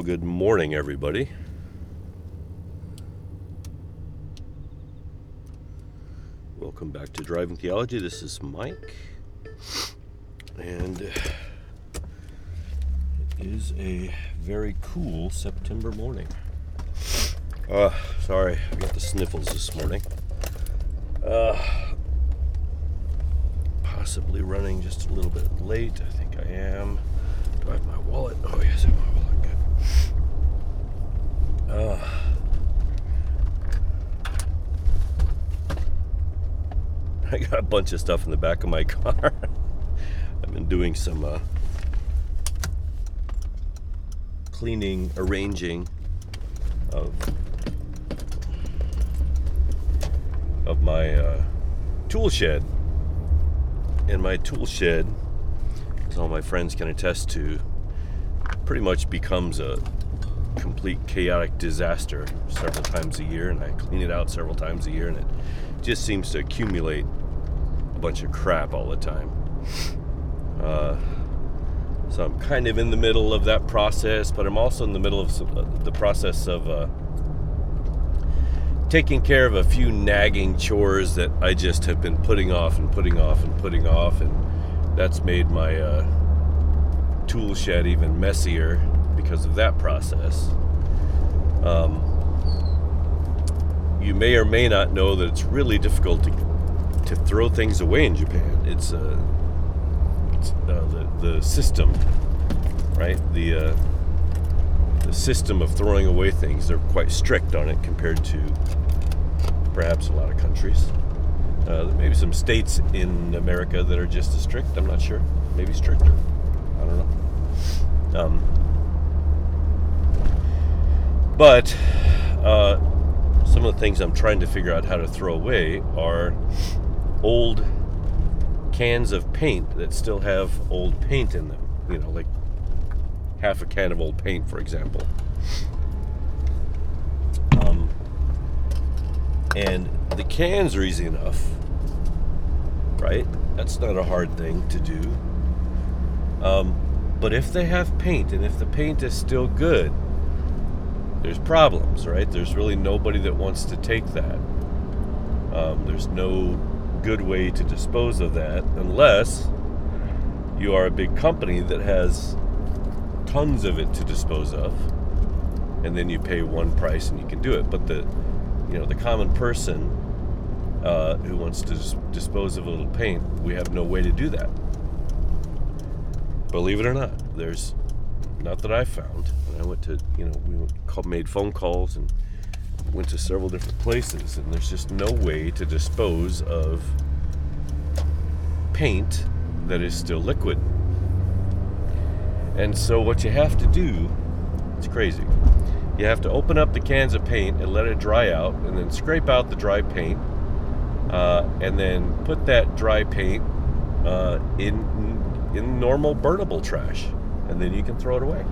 Well, good morning, everybody. Welcome back to Driving Theology. This is Mike, and it is a very cool September morning. Uh, sorry, I got the sniffles this morning. Uh, possibly running just a little bit late. I think I am. Do I have my wallet? Oh, yes, I have my wallet. Good. Uh, I got a bunch of stuff in the back of my car. I've been doing some uh, cleaning, arranging of of my uh, tool shed. And my tool shed, as all my friends can attest to, pretty much becomes a complete chaotic disaster several times a year. And I clean it out several times a year, and it just seems to accumulate bunch of crap all the time. Uh, so I'm kind of in the middle of that process, but I'm also in the middle of uh, the process of uh, taking care of a few nagging chores that I just have been putting off and putting off and putting off, and that's made my uh, tool shed even messier because of that process. Um, you may or may not know that it's really difficult to, to throw things away in Japan. It's, uh, it's uh, the, the system, right? The uh, the system of throwing away things. They're quite strict on it compared to perhaps a lot of countries. Uh, maybe some states in America that are just as strict. I'm not sure. Maybe stricter. I don't know. Um, but uh, some of the things I'm trying to figure out how to throw away are old cans of paint that still have old paint in them. You know, like half a can of old paint, for example. Um, and the cans are easy enough, right? That's not a hard thing to do. Um, but if they have paint and if the paint is still good, there's problems, right? There's really nobody that wants to take that. Um, there's no good way to dispose of that unless you are a big company that has tons of it to dispose of and then you pay one price and you can do it. But the you know the common person uh, who wants to dispose of a little paint we have no way to do that. Believe it or not there's not that i found. And i went to you know we called, made phone calls and went to several different places and there's just no way to dispose of paint that is still liquid. And so what you have to do it's crazy. You have to open up the cans of paint and let it dry out and then scrape out the dry paint uh, and then put that dry paint uh, in in normal burnable trash and then you can throw it away.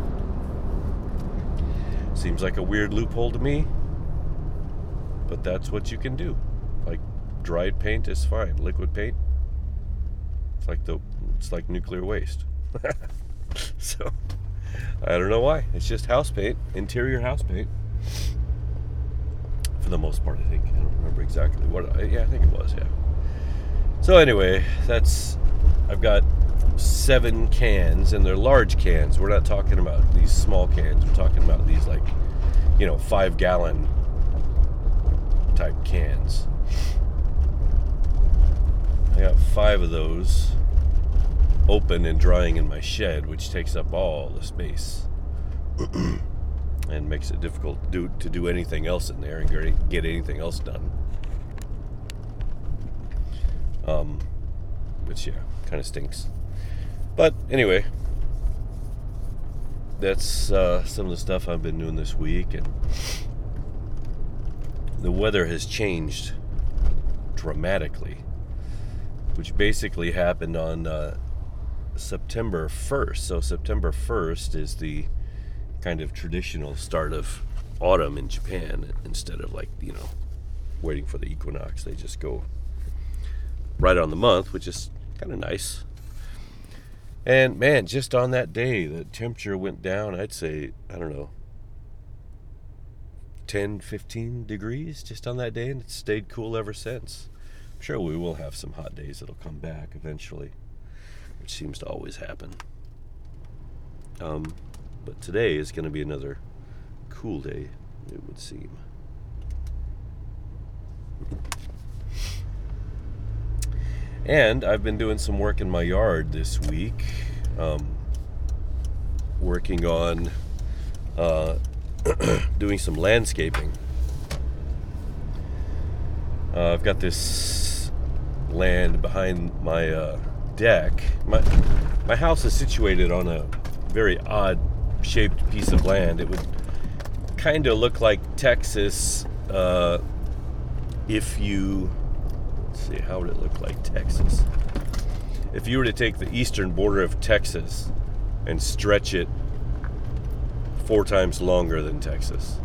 Seems like a weird loophole to me but that's what you can do like dried paint is fine liquid paint it's like the it's like nuclear waste so I don't know why. It's just house paint, interior house paint. For the most part, I think. I don't remember exactly what. I, yeah, I think it was. Yeah. So anyway, that's. I've got seven cans, and they're large cans. We're not talking about these small cans. We're talking about these like, you know, five gallon type cans. I got five of those open and drying in my shed, which takes up all the space and makes it difficult to do, to do anything else in there and get anything else done. Um, which, yeah, kind of stinks. But anyway, that's uh, some of the stuff I've been doing this week, and the weather has changed dramatically, which basically happened on uh, September 1st. So September 1st is the kind of traditional start of autumn in Japan instead of like, you know, waiting for the equinox. They just go right on the month, which is kind of nice. And man, just on that day, the temperature went down, I'd say, I don't know, 10, 15 degrees just on that day, and it's stayed cool ever since. I'm sure we will have some hot days that'll come back eventually, which seems to always happen. Um, but today is going to be another cool day, it would seem. And I've been doing some work in my yard this week, um, working on uh, doing some landscaping. Uh, I've got this land behind my uh, deck. My my house is situated on a very odd shaped piece of land. It would kind of look like Texas uh, if you let's see how would it look like Texas if you were to take the eastern border of Texas and stretch it four times longer than Texas.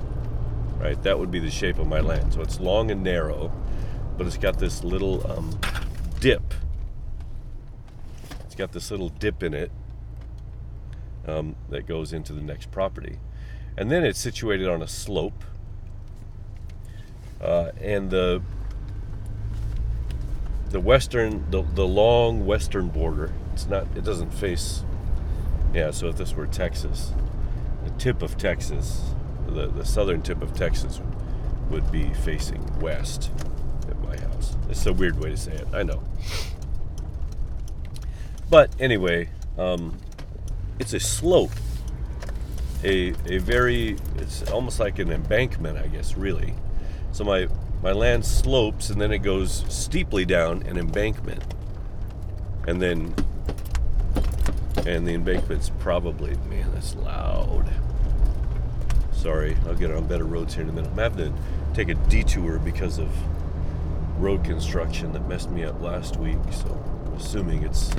Right? That would be the shape of my land. So it's long and narrow, but it's got this little um, dip. It's got this little dip in it um, that goes into the next property. And then it's situated on a slope. Uh, and the the western the, the long western border it's not it doesn't face yeah so if this were texas tip of Texas, the, the southern tip of Texas, would be facing west at my house. It's a weird way to say it, I know. But anyway, um, it's a slope. A, a very, it's almost like an embankment, I guess, really. So my, my land slopes and then it goes steeply down an embankment. And then and the embankment's probably, man, that's loud. Sorry, I'll get on better roads here in a minute. I'm having to take a detour because of road construction that messed me up last week. So I'm assuming it's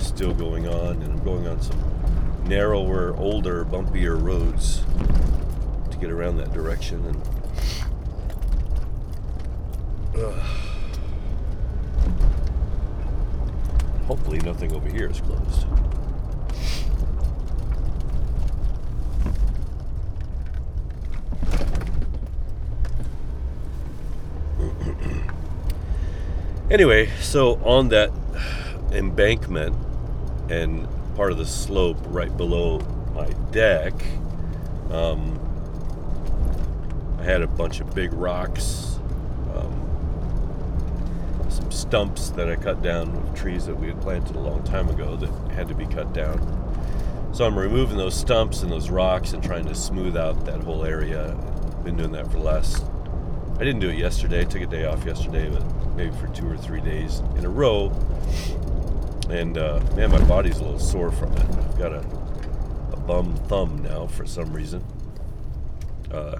still going on, and I'm going on some narrower, older, bumpier roads to get around that direction. And uh, hopefully, nothing over here is closed. Anyway, so on that embankment and part of the slope right below my deck, um, I had a bunch of big rocks, um, some stumps that I cut down trees that we had planted a long time ago that had to be cut down. So I'm removing those stumps and those rocks and trying to smooth out that whole area. Been doing that for the last. I didn't do it yesterday. I took a day off yesterday, but maybe for two or three days in a row. And uh, man, my body's a little sore from it. I've got a, a bum thumb now for some reason. Uh,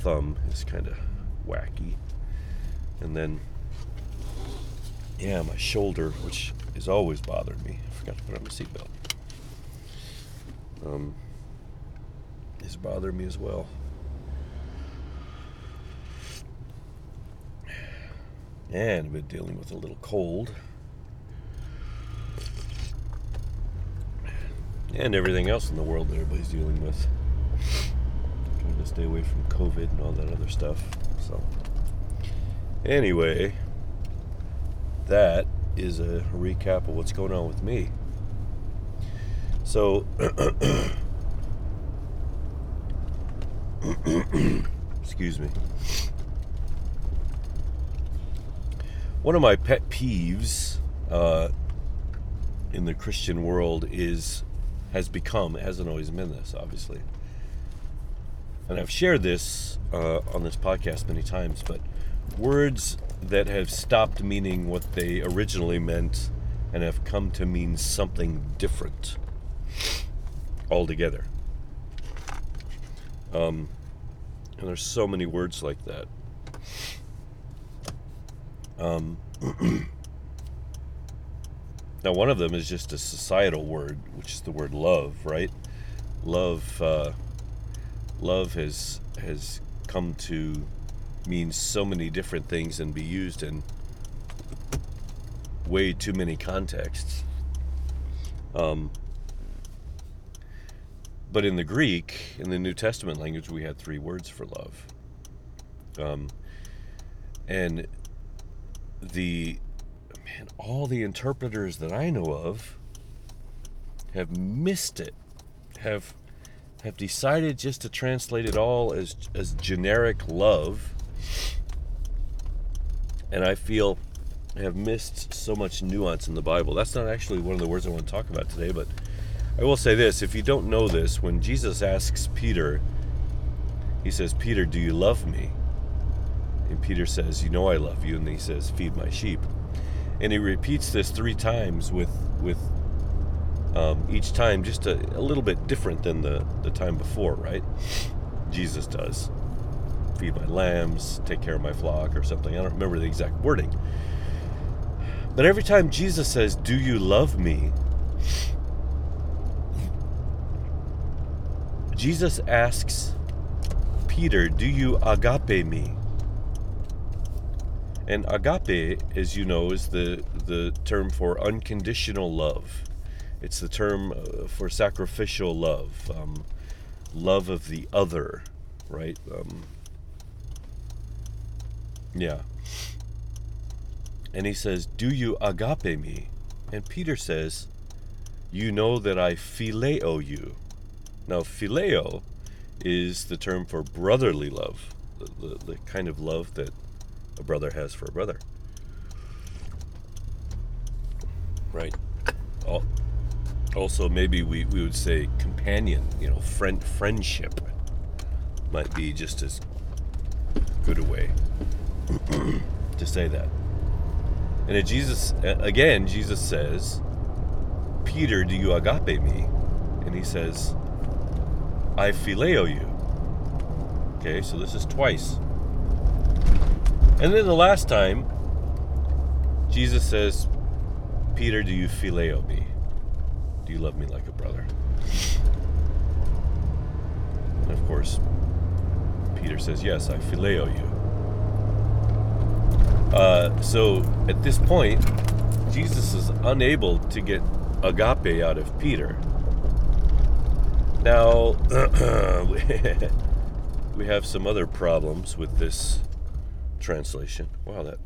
thumb is kind of wacky. And then, yeah, my shoulder, which is always bothering me. I forgot to put on my seatbelt. Um, is bothering me as well. And been dealing with a little cold. And everything else in the world that everybody's dealing with. Trying to stay away from COVID and all that other stuff. So, anyway, that is a recap of what's going on with me. So, excuse me. One of my pet peeves uh, in the Christian world is has become, it hasn't always been this, obviously. And I've shared this uh, on this podcast many times, but words that have stopped meaning what they originally meant and have come to mean something different altogether. Um, and there's so many words like that. Um, now, one of them is just a societal word, which is the word love, right? Love, uh, love has has come to mean so many different things and be used in way too many contexts. Um, but in the Greek, in the New Testament language, we had three words for love. Um, and the man, all the interpreters that I know of have missed it, have have decided just to translate it all as as generic love. And I feel have missed so much nuance in the Bible. That's not actually one of the words I want to talk about today, but I will say this if you don't know this, when Jesus asks Peter, he says, Peter, do you love me? And Peter says, You know I love you. And he says, Feed my sheep. And he repeats this three times with with um, each time just a, a little bit different than the, the time before, right? Jesus does. Feed my lambs, take care of my flock, or something. I don't remember the exact wording. But every time Jesus says, Do you love me? Jesus asks Peter, Do you agape me? And agape, as you know, is the, the term for unconditional love. It's the term uh, for sacrificial love, um, love of the other, right? Um, yeah. And he says, Do you agape me? And Peter says, You know that I phileo you. Now, phileo is the term for brotherly love, the, the, the kind of love that a brother has for a brother. Right. Also, maybe we, we would say companion, you know, friend friendship might be just as good a way to say that. And Jesus, again, Jesus says, Peter, do you agape me? And he says, I phileo you. Okay, so this is twice. And then the last time, Jesus says, Peter, do you phileo me? Do you love me like a brother? And of course, Peter says, Yes, I phileo you. Uh, so at this point, Jesus is unable to get agape out of Peter. Now, we have some other problems with this translation. Wow, that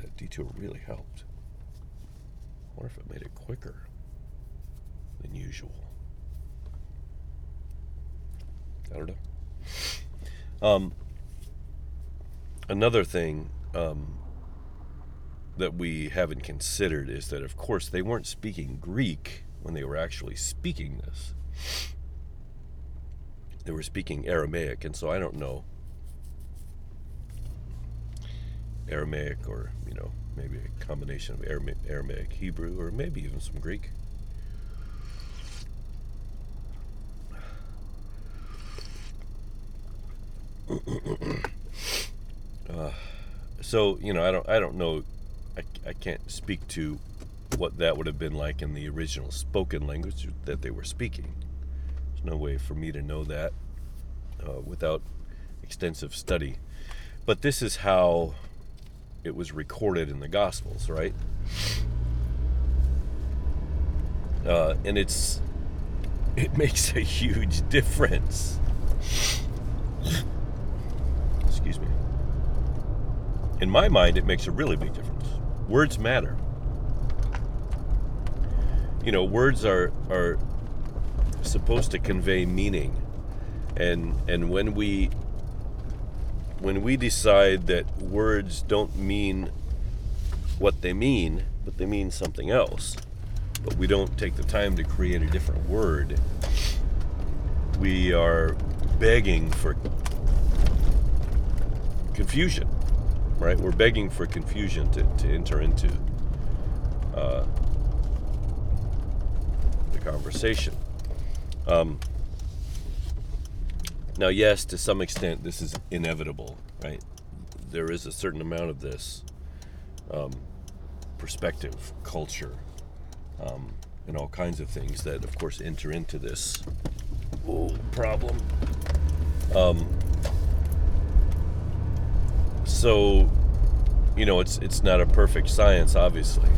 that detour really helped. I wonder if it made it quicker than usual. I don't know. Um, another thing um, that we haven't considered is that, of course, they weren't speaking Greek when they were actually speaking this. They were speaking Aramaic, and so I don't know Aramaic or, you know, maybe a combination of Aramaic, Hebrew, or maybe even some Greek. uh, so you know, I don't, I don't know, I, I can't speak to what that would have been like in the original spoken language that they were speaking. There's no way for me to know that uh, without extensive study. But this is how it was recorded in the Gospels, right? Uh, and it's it makes a huge difference. Excuse me. In my mind, it makes a really big difference. Words matter you know, words are are supposed to convey meaning, and and when we when we decide that words don't mean what they mean, but they mean something else, but we don't take the time to create a different word, we are begging for confusion, right? We're begging for confusion to, to enter into. Uh, the conversation. Um, now, yes, to some extent, this is inevitable, right? There is a certain amount of this um, perspective, culture, um, and all kinds of things that, of course, enter into this problem. Um, so, you know, it's it's not a perfect science, obviously.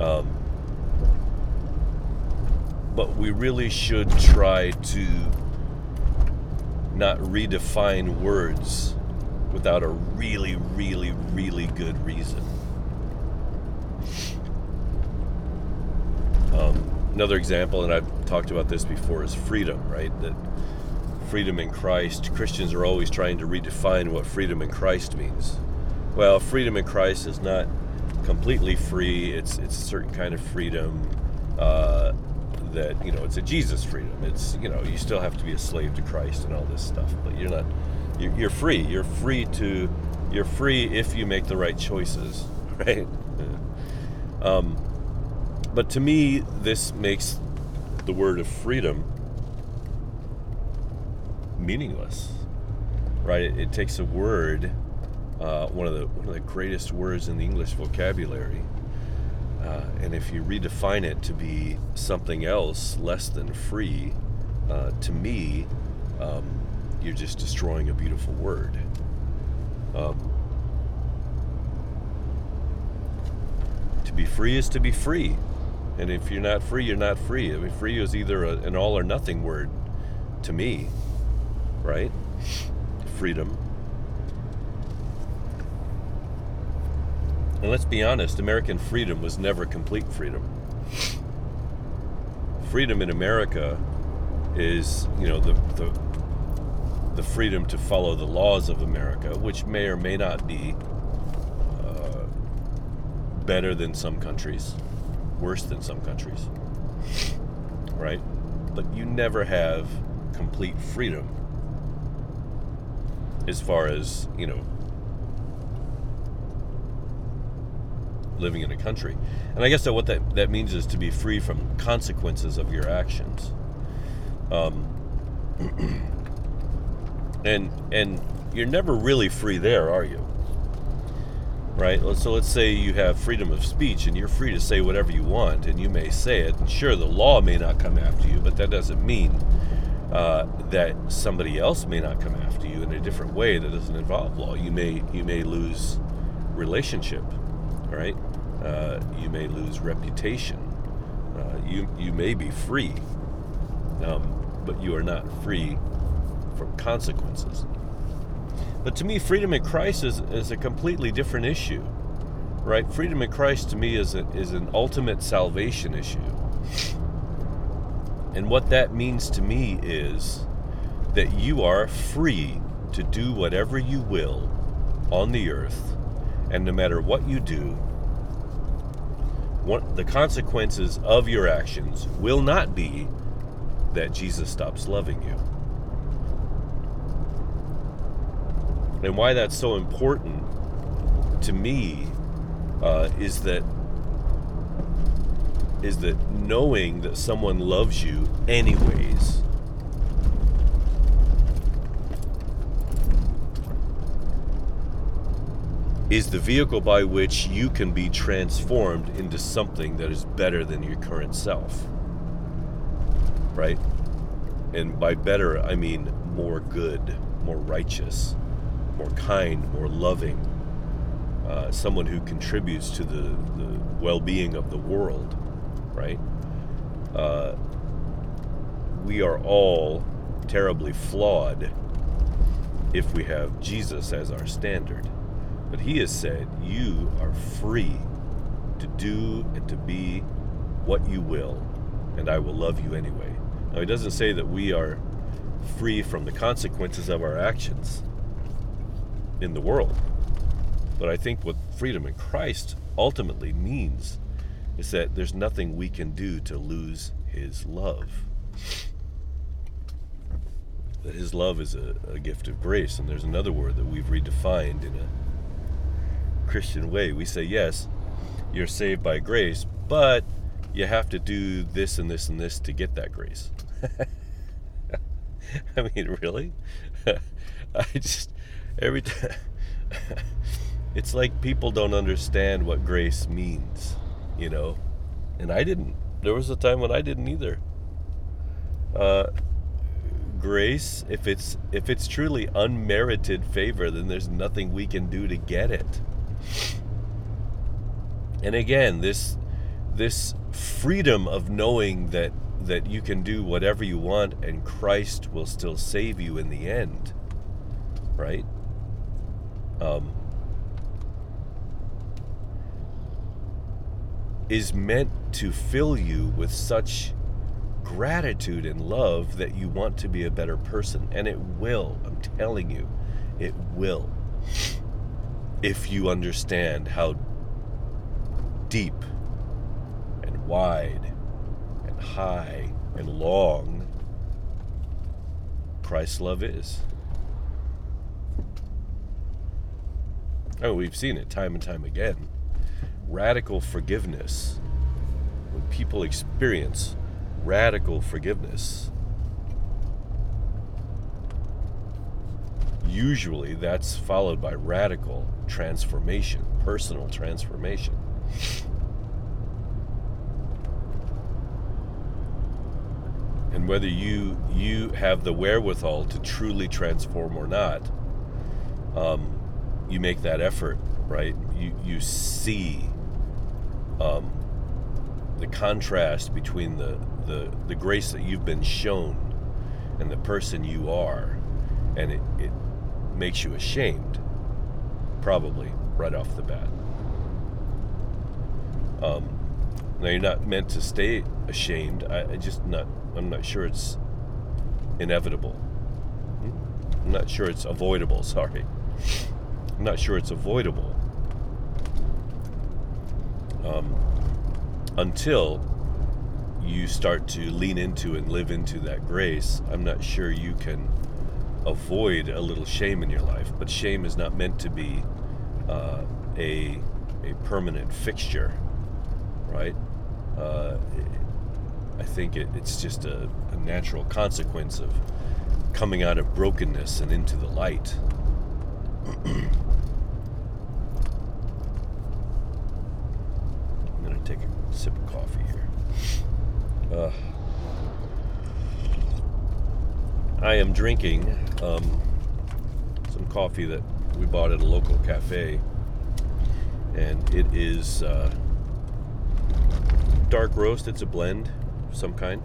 Um, but we really should try to not redefine words without a really, really, really good reason. Um, another example, and I've talked about this before, is freedom, right? That freedom in Christ, Christians are always trying to redefine what freedom in Christ means. Well, freedom in Christ is not completely free. It's it's a certain kind of freedom uh, that you know it's a Jesus freedom. It's you know you still have to be a slave to Christ and all this stuff, but you're not. You're, you're free. You're free to. You're free if you make the right choices, right? Um, but to me, this makes the word of freedom meaningless, right? It, it takes a word, uh, one of the one of the greatest words in the English vocabulary, uh, and if you redefine it to be something else less than free, uh, to me, um, you're just destroying a beautiful word. Um, to be free is to be free. And if you're not free, you're not free. I mean, free is either a, an all or nothing word to me, right? Freedom. And let's be honest, American freedom was never complete freedom. Freedom in America is, you know, the, the, the freedom to follow the laws of America, which may or may not be uh, better than some countries, worse than some countries, right? But you never have complete freedom as far as, you know, living in a country. And I guess that what that, that means is to be free from consequences of your actions. Um, and and you're never really free there, are you? Right? So let's say you have freedom of speech and you're free to say whatever you want and you may say it. And sure, the law may not come after you, but that doesn't mean uh, that somebody else may not come after you in a different way that doesn't involve law. You may you may lose relationship, right? Uh, you may lose reputation. Uh, you you may be free, um, but you are not free from consequences. But to me, freedom in Christ is, is a completely different issue, right? Freedom in Christ to me is a, is an ultimate salvation issue. And what that means to me is that you are free to do whatever you will on the earth, and no matter what you do, what, the consequences of your actions will not be that Jesus stops loving you. And why that's so important to me uh, is that is that knowing that someone loves you anyways is the vehicle by which you can be transformed into something that is better than your current self. Right? And by better, I mean more good, more righteous, more kind, more loving. Uh, someone who contributes to the, the well being of the world, right? Uh, we are all terribly flawed if we have Jesus as our standard. But he has said, You are free to do and to be what you will, and I will love you anyway. Now, he doesn't say that we are free from the consequences of our actions in the world. But I think what freedom in Christ ultimately means is that there's nothing we can do to lose his love. That his love is a, a gift of grace, and there's another word that we've redefined in a Christian way. We say, yes, you're saved by grace, but you have to do this and this and this to get that grace. I mean, really? I just, every time, it's like people don't understand what grace means, you know? And I didn't. There was a time when I didn't either. Uh, grace, if it's if it's truly unmerited favor, then there's nothing we can do to get it. And again, this this freedom of knowing that that you can do whatever you want and Christ will still save you in the end, right? Um, is meant to fill you with such gratitude and love that you want to be a better person. And it will, I'm telling you, it will. If you understand how deep and wide and high and long Christ's love is. Oh, we've seen it time and time again. Radical forgiveness. When people experience radical forgiveness, usually that's followed by radical transformation, personal transformation. And whether you you have the wherewithal to truly transform or not, um, you make that effort, right? You you see um, the contrast between the, the the grace that you've been shown and the person you are, and it, it makes you ashamed, probably right off the bat. Um, now you're not meant to stay ashamed. I, I just not. I'm not sure it's inevitable. I'm not sure it's avoidable. Sorry. I'm not sure it's avoidable um, until you start to lean into and live into that grace. I'm not sure you can avoid a little shame in your life, but shame is not meant to be uh, a a permanent fixture, right? Uh, I think it, it's just a, a natural consequence of coming out of brokenness and into the light. I'm going to take a sip of coffee here. Uh, I am drinking um, some coffee that we bought at a local cafe, and it is uh, dark roast. It's a blend of some kind.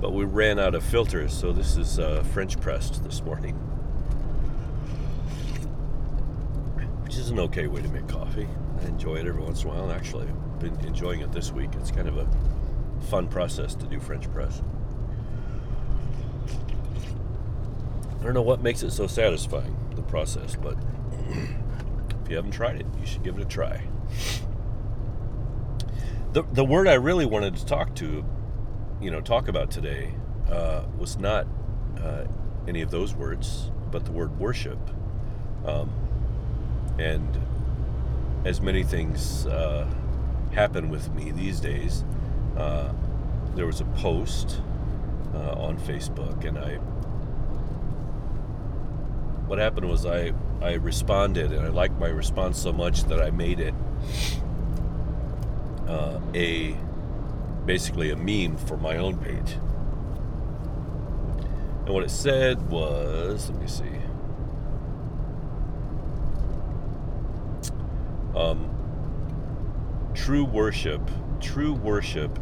But we ran out of filters, so this is uh, French pressed this morning. Which is an okay way to make coffee. I enjoy it every once in a while. Actually, I've been enjoying it this week. It's kind of a fun process to do French press. I don't know what makes it so satisfying, the process, but if you haven't tried it, you should give it a try. The, the word I really wanted to talk to, you know, talk about today uh, was not uh, any of those words, but the word worship. Um, and as many things uh, happen with me these days, uh, there was a post uh, on Facebook, and I. What happened was I I responded, and I liked my response so much that I made it uh, a basically a meme for my own page. And what it said was, let me see. Um, true worship, true worship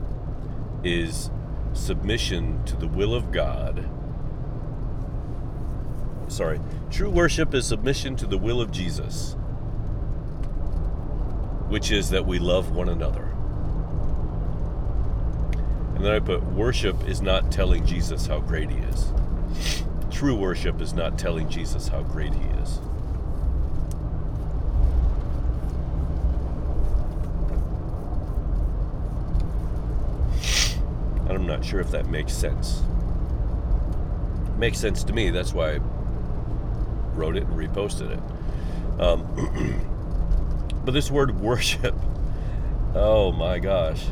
is submission to the will of God. Sorry, true worship is submission to the will of Jesus, which is that we love one another. And then I put worship is not telling Jesus how great he is. True worship is not telling Jesus how great he is. I'm not sure if that makes sense. It makes sense to me. That's why wrote it and reposted it. Um, but this word worship, oh my gosh,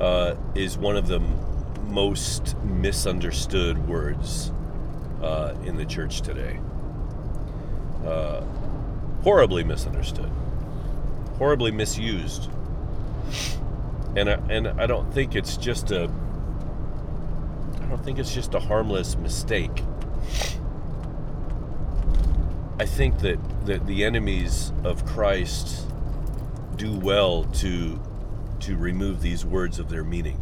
uh, is one of the most misunderstood words uh, in the church today. Uh, horribly misunderstood, horribly misused, and I, and I don't think it's just a I don't think it's just a harmless mistake. I think that, that the enemies of Christ do well to to remove these words of their meaning.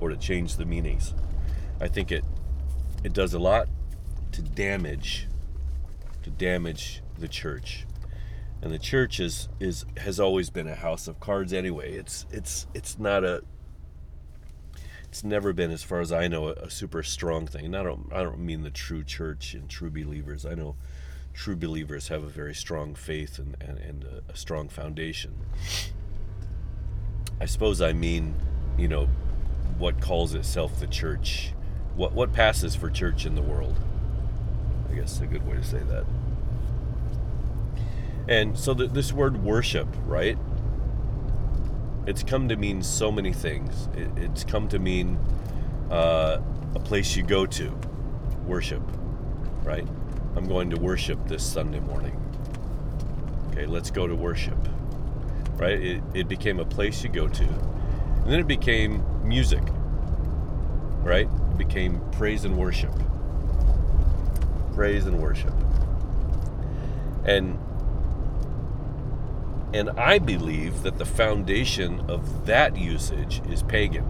or to change the meanings. I think it it does a lot to damage to damage the church. And the church is is has always been a house of cards anyway. It's it's it's not a it's never been, as far as I know, a, a super strong thing. And I don't I don't mean the true church and true believers. I know true believers have a very strong faith and, and, and a, a strong foundation. I suppose I mean, you know, what calls itself the church, what what passes for church in the world. I guess a good way to say that. And so the, this word worship, right? It's come to mean so many things. It, it's come to mean uh, a place you go to, worship, right? I'm going to worship this Sunday morning. Okay, let's go to worship. Right? It, it became a place you go to. And then it became music. Right? It became praise and worship. Praise and worship. And and I believe that the foundation of that usage is pagan.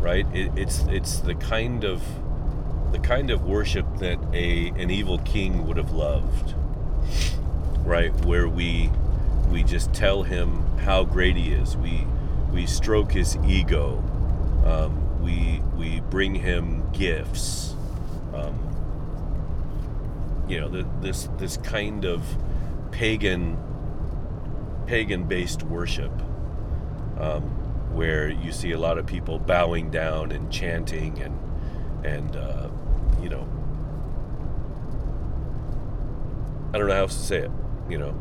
Right? It, it's it's the kind of the kind of worship that a an evil king would have loved right where we we just tell him how great he is we we stroke his ego um, we we bring him gifts um, you know the, this this kind of pagan pagan based worship um, where you see a lot of people bowing down and chanting and and uh, you know, I don't know how else to say it. You know,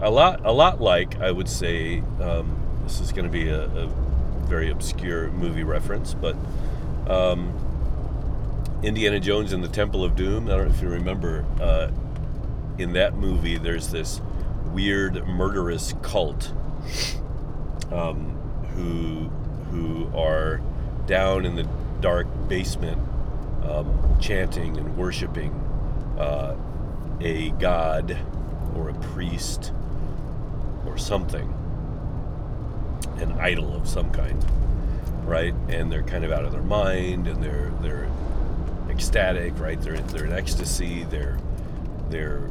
a lot, a lot like I would say. Um, this is going to be a, a, very obscure movie reference, but um, Indiana Jones and the Temple of Doom. I don't know if you remember. Uh, in that movie, there's this weird murderous cult um, who who are down in the dark basement um, chanting and worshiping uh, a god or a priest or something, an idol of some kind, right? And they're kind of out of their mind and they're they're ecstatic, right? They're they're in ecstasy. They're they're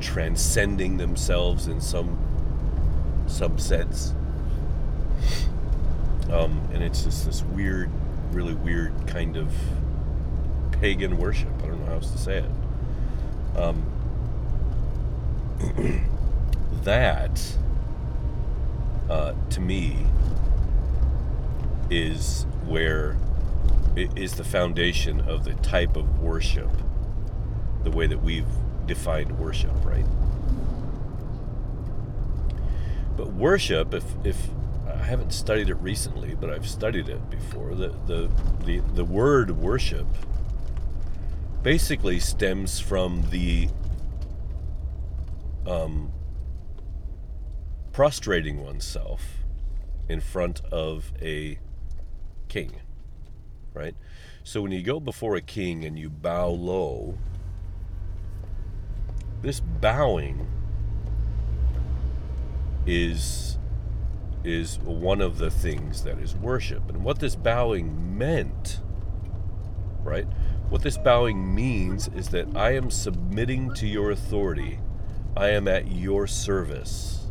transcending themselves in some sense. Um, and it's just this weird, really weird kind of pagan worship. I don't know how else to say it. Um, that, uh, to me, is where is the foundation of the type of worship, the way that we've defined worship, right? But worship, if if I haven't studied it recently, but I've studied it before, the the the, the word worship basically stems from the um, prostrating oneself in front of a king, right? So when you go before a king and you bow low, this bowing is is one of the things that is worship. And what this bowing meant, right, what this bowing means is that I am submitting to your authority. I am at your service.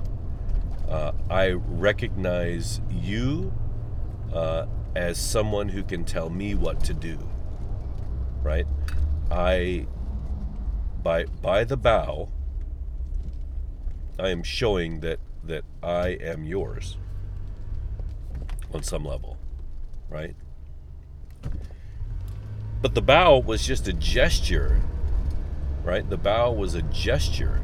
Uh, I recognize you uh, as someone who can tell me what to do. Right? I, by by the bow, I am showing that that I am yours on some level, right? But the bow was just a gesture, right? The bow was a gesture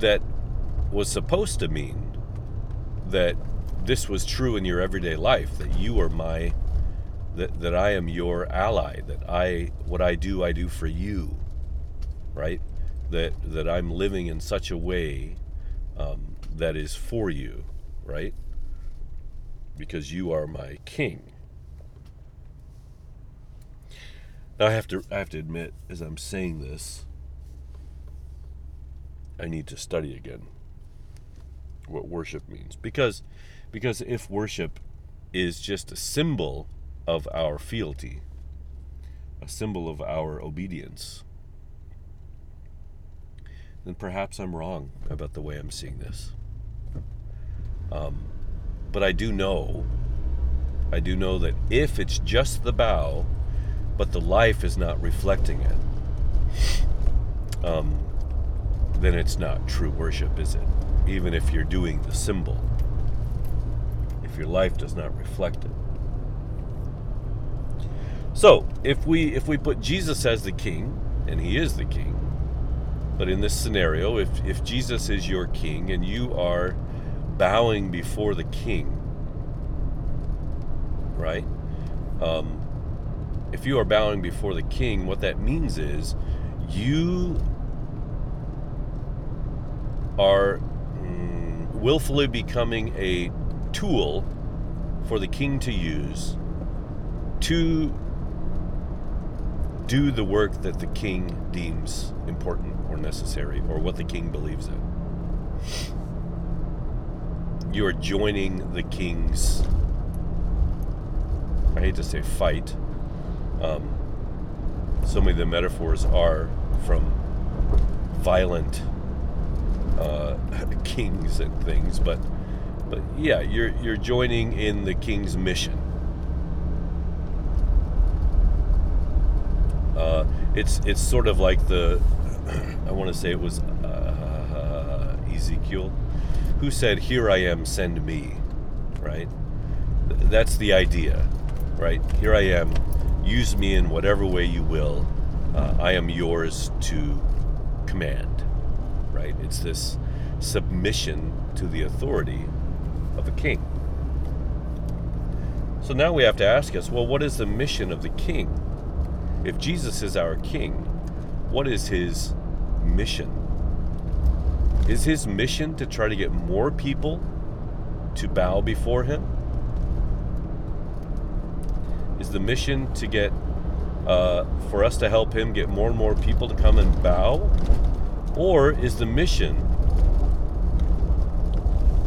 that was supposed to mean that this was true in your everyday life, that you are my that, that I am your ally, that I what I do I do for you, right? That that I'm living in such a way um, that is for you, right? because you are my king. Now I have to I have to admit as I'm saying this I need to study again. what worship means. Because because if worship is just a symbol of our fealty, a symbol of our obedience, then perhaps I'm wrong about the way I'm seeing this. Um, but I do know, I do know that if it's just the bow, but the life is not reflecting it, um, then it's not true worship, is it? Even if you're doing the symbol, if your life does not reflect it. So, if we if we put Jesus as the king, and he is the king, but in this scenario, if if Jesus is your king and you are bowing before the king, right? Um, if you are bowing before the king, what that means is you are mm, willfully becoming a tool for the king to use to do the work that the king deems important or necessary or what the king believes in. You are joining the king's, I hate to say fight. Um, so many of the metaphors are from violent uh, kings and things, but but yeah, you're you're joining in the king's mission. Uh, it's it's sort of like the I want to say it was uh, Ezekiel who said, "Here I am, send me." Right? That's the idea, right? Here I am, use me in whatever way you will. Uh, I am yours to command right? It's this submission to the authority of a king. So now we have to ask us well, what is the mission of the king? If Jesus is our king, what is his mission? Is his mission to try to get more people to bow before him? Is the mission to get, uh, for us to help him get more and more people to come and bow? Or is the mission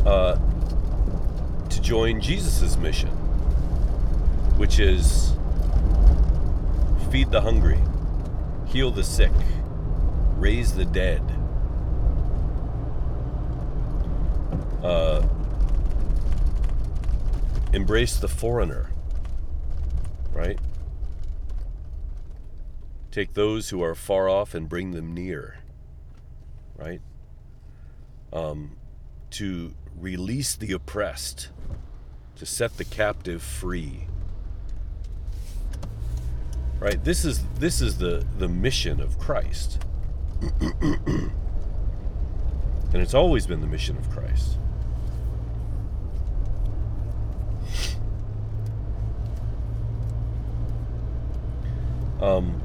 uh, to join Jesus' mission, which is feed the hungry, heal the sick, raise the dead, uh, embrace the foreigner, right? Take those who are far off and bring them near right? Um, to release the oppressed, to set the captive free. Right? This is this is the the mission of Christ. and it's always been the mission of Christ. Um,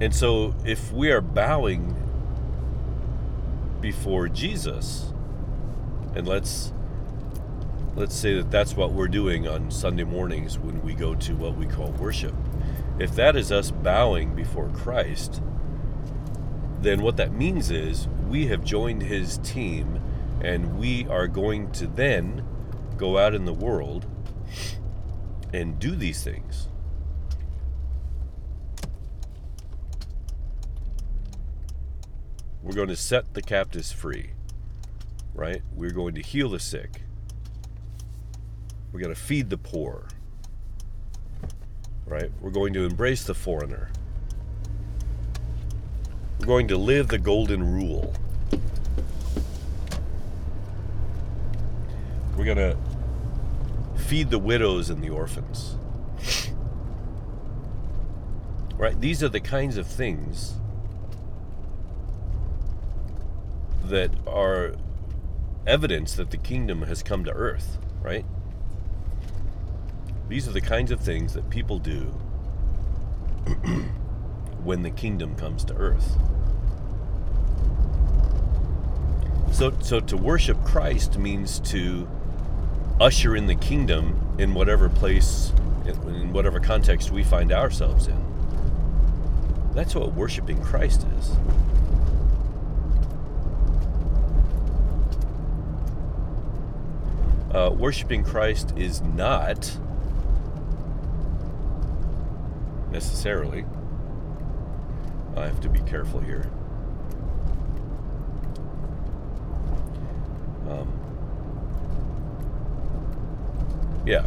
and so if we are bowing before Jesus. And let's let's say that that's what we're doing on Sunday mornings when we go to what we call worship. If that is us bowing before Christ, then what that means is we have joined his team and we are going to then go out in the world and do these things. We're going to set the captives free, right? We're going to heal the sick. We're going to feed the poor, right? We're going to embrace the foreigner. We're going to live the golden rule. We're going to feed the widows and the orphans. Right? These are the kinds of things that are evidence that the kingdom has come to earth, right? These are the kinds of things that people do when the kingdom comes to earth. So, so to worship Christ means to usher in the kingdom in whatever place, in whatever context we find ourselves in. That's what worshiping Christ is. uh, worshiping Christ is not necessarily. I have to be careful here. Um, yeah,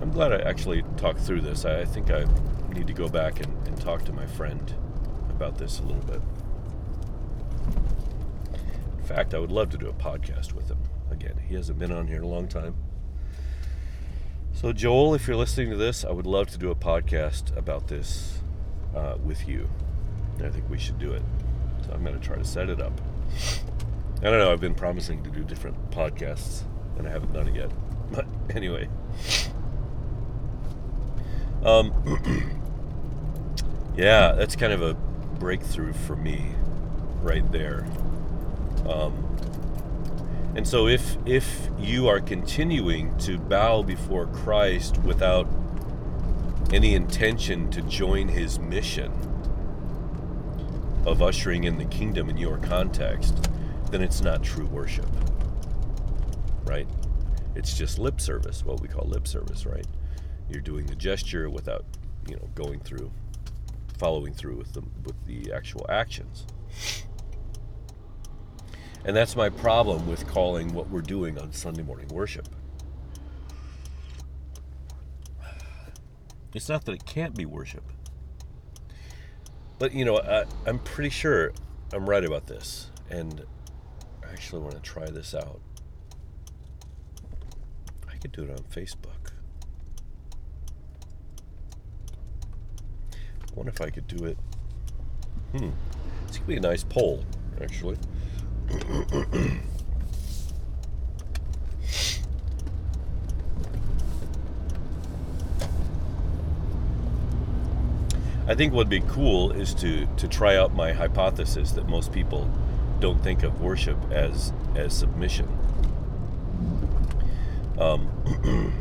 I'm glad I actually talked through this. I, I think I need to go back and, and talk to my friend about this a little bit. In fact, I would love to do a podcast with him. Again, he hasn't been on here in a long time. So, Joel, if you're listening to this, I would love to do a podcast about this uh, with you. I think we should do it. So, I'm going to try to set it up. I don't know, I've been promising to do different podcasts, and I haven't done it yet. But anyway. Um, yeah, that's kind of a breakthrough for me right there. Um, and so if if you are continuing to bow before Christ without any intention to join his mission of ushering in the kingdom in your context, then it's not true worship. Right? It's just lip service, what we call lip service, right? You're doing the gesture without, you know, going through following through with the with the actual actions. And that's my problem with calling what we're doing on Sunday morning worship. It's not that it can't be worship. But, you know, I, I'm pretty sure I'm right about this. And I actually want to try this out. I could do it on Facebook. I wonder if I could do it. Hmm. This could be a nice poll, actually. I think what'd be cool is to to try out my hypothesis that most people don't think of worship as as submission. Um,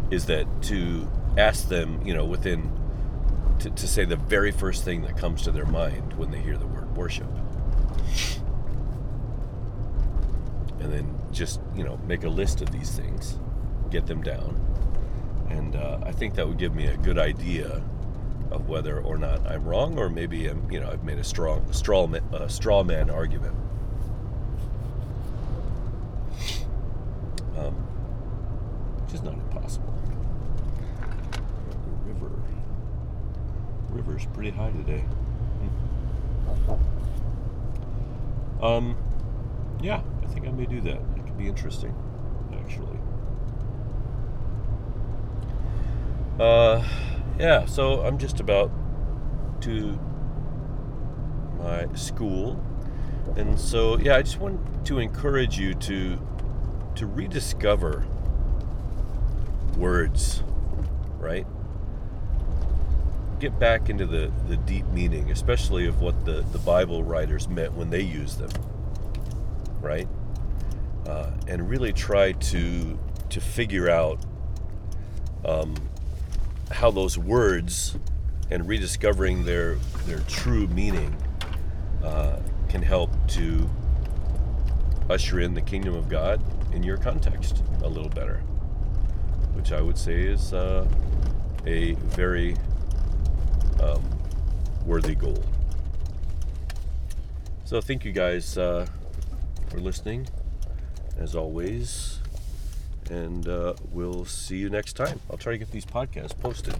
is that to ask them, you know, within to, to say the very first thing that comes to their mind when they hear the word worship. And then just, you know, make a list of these things, get them down. And uh, I think that would give me a good idea of whether or not I'm wrong, or maybe I'm, you know, I've made a strong straw man, straw man argument. Um, which is not impossible. The river, river's pretty high today. Um, yeah, I think I may do that. Be interesting, actually. Uh, yeah, so I'm just about to my school. And so, yeah, I just want to encourage you to to rediscover words, right? Get back into the, the deep meaning, especially of what the, the Bible writers meant when they used them, right? Uh, and really try to to figure out um, how those words and rediscovering their their true meaning uh, can help to usher in the kingdom of God in your context a little better, which I would say is uh, a very um, worthy goal. So thank you guys uh, for listening, as always and uh, we'll see you next time. I'll try to get these podcasts posted.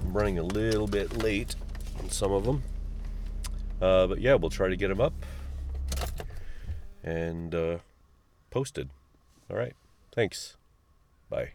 I'm running a little bit late on some of them, uh, but yeah, we'll try to get them up and uh, posted. All right. Thanks. Bye.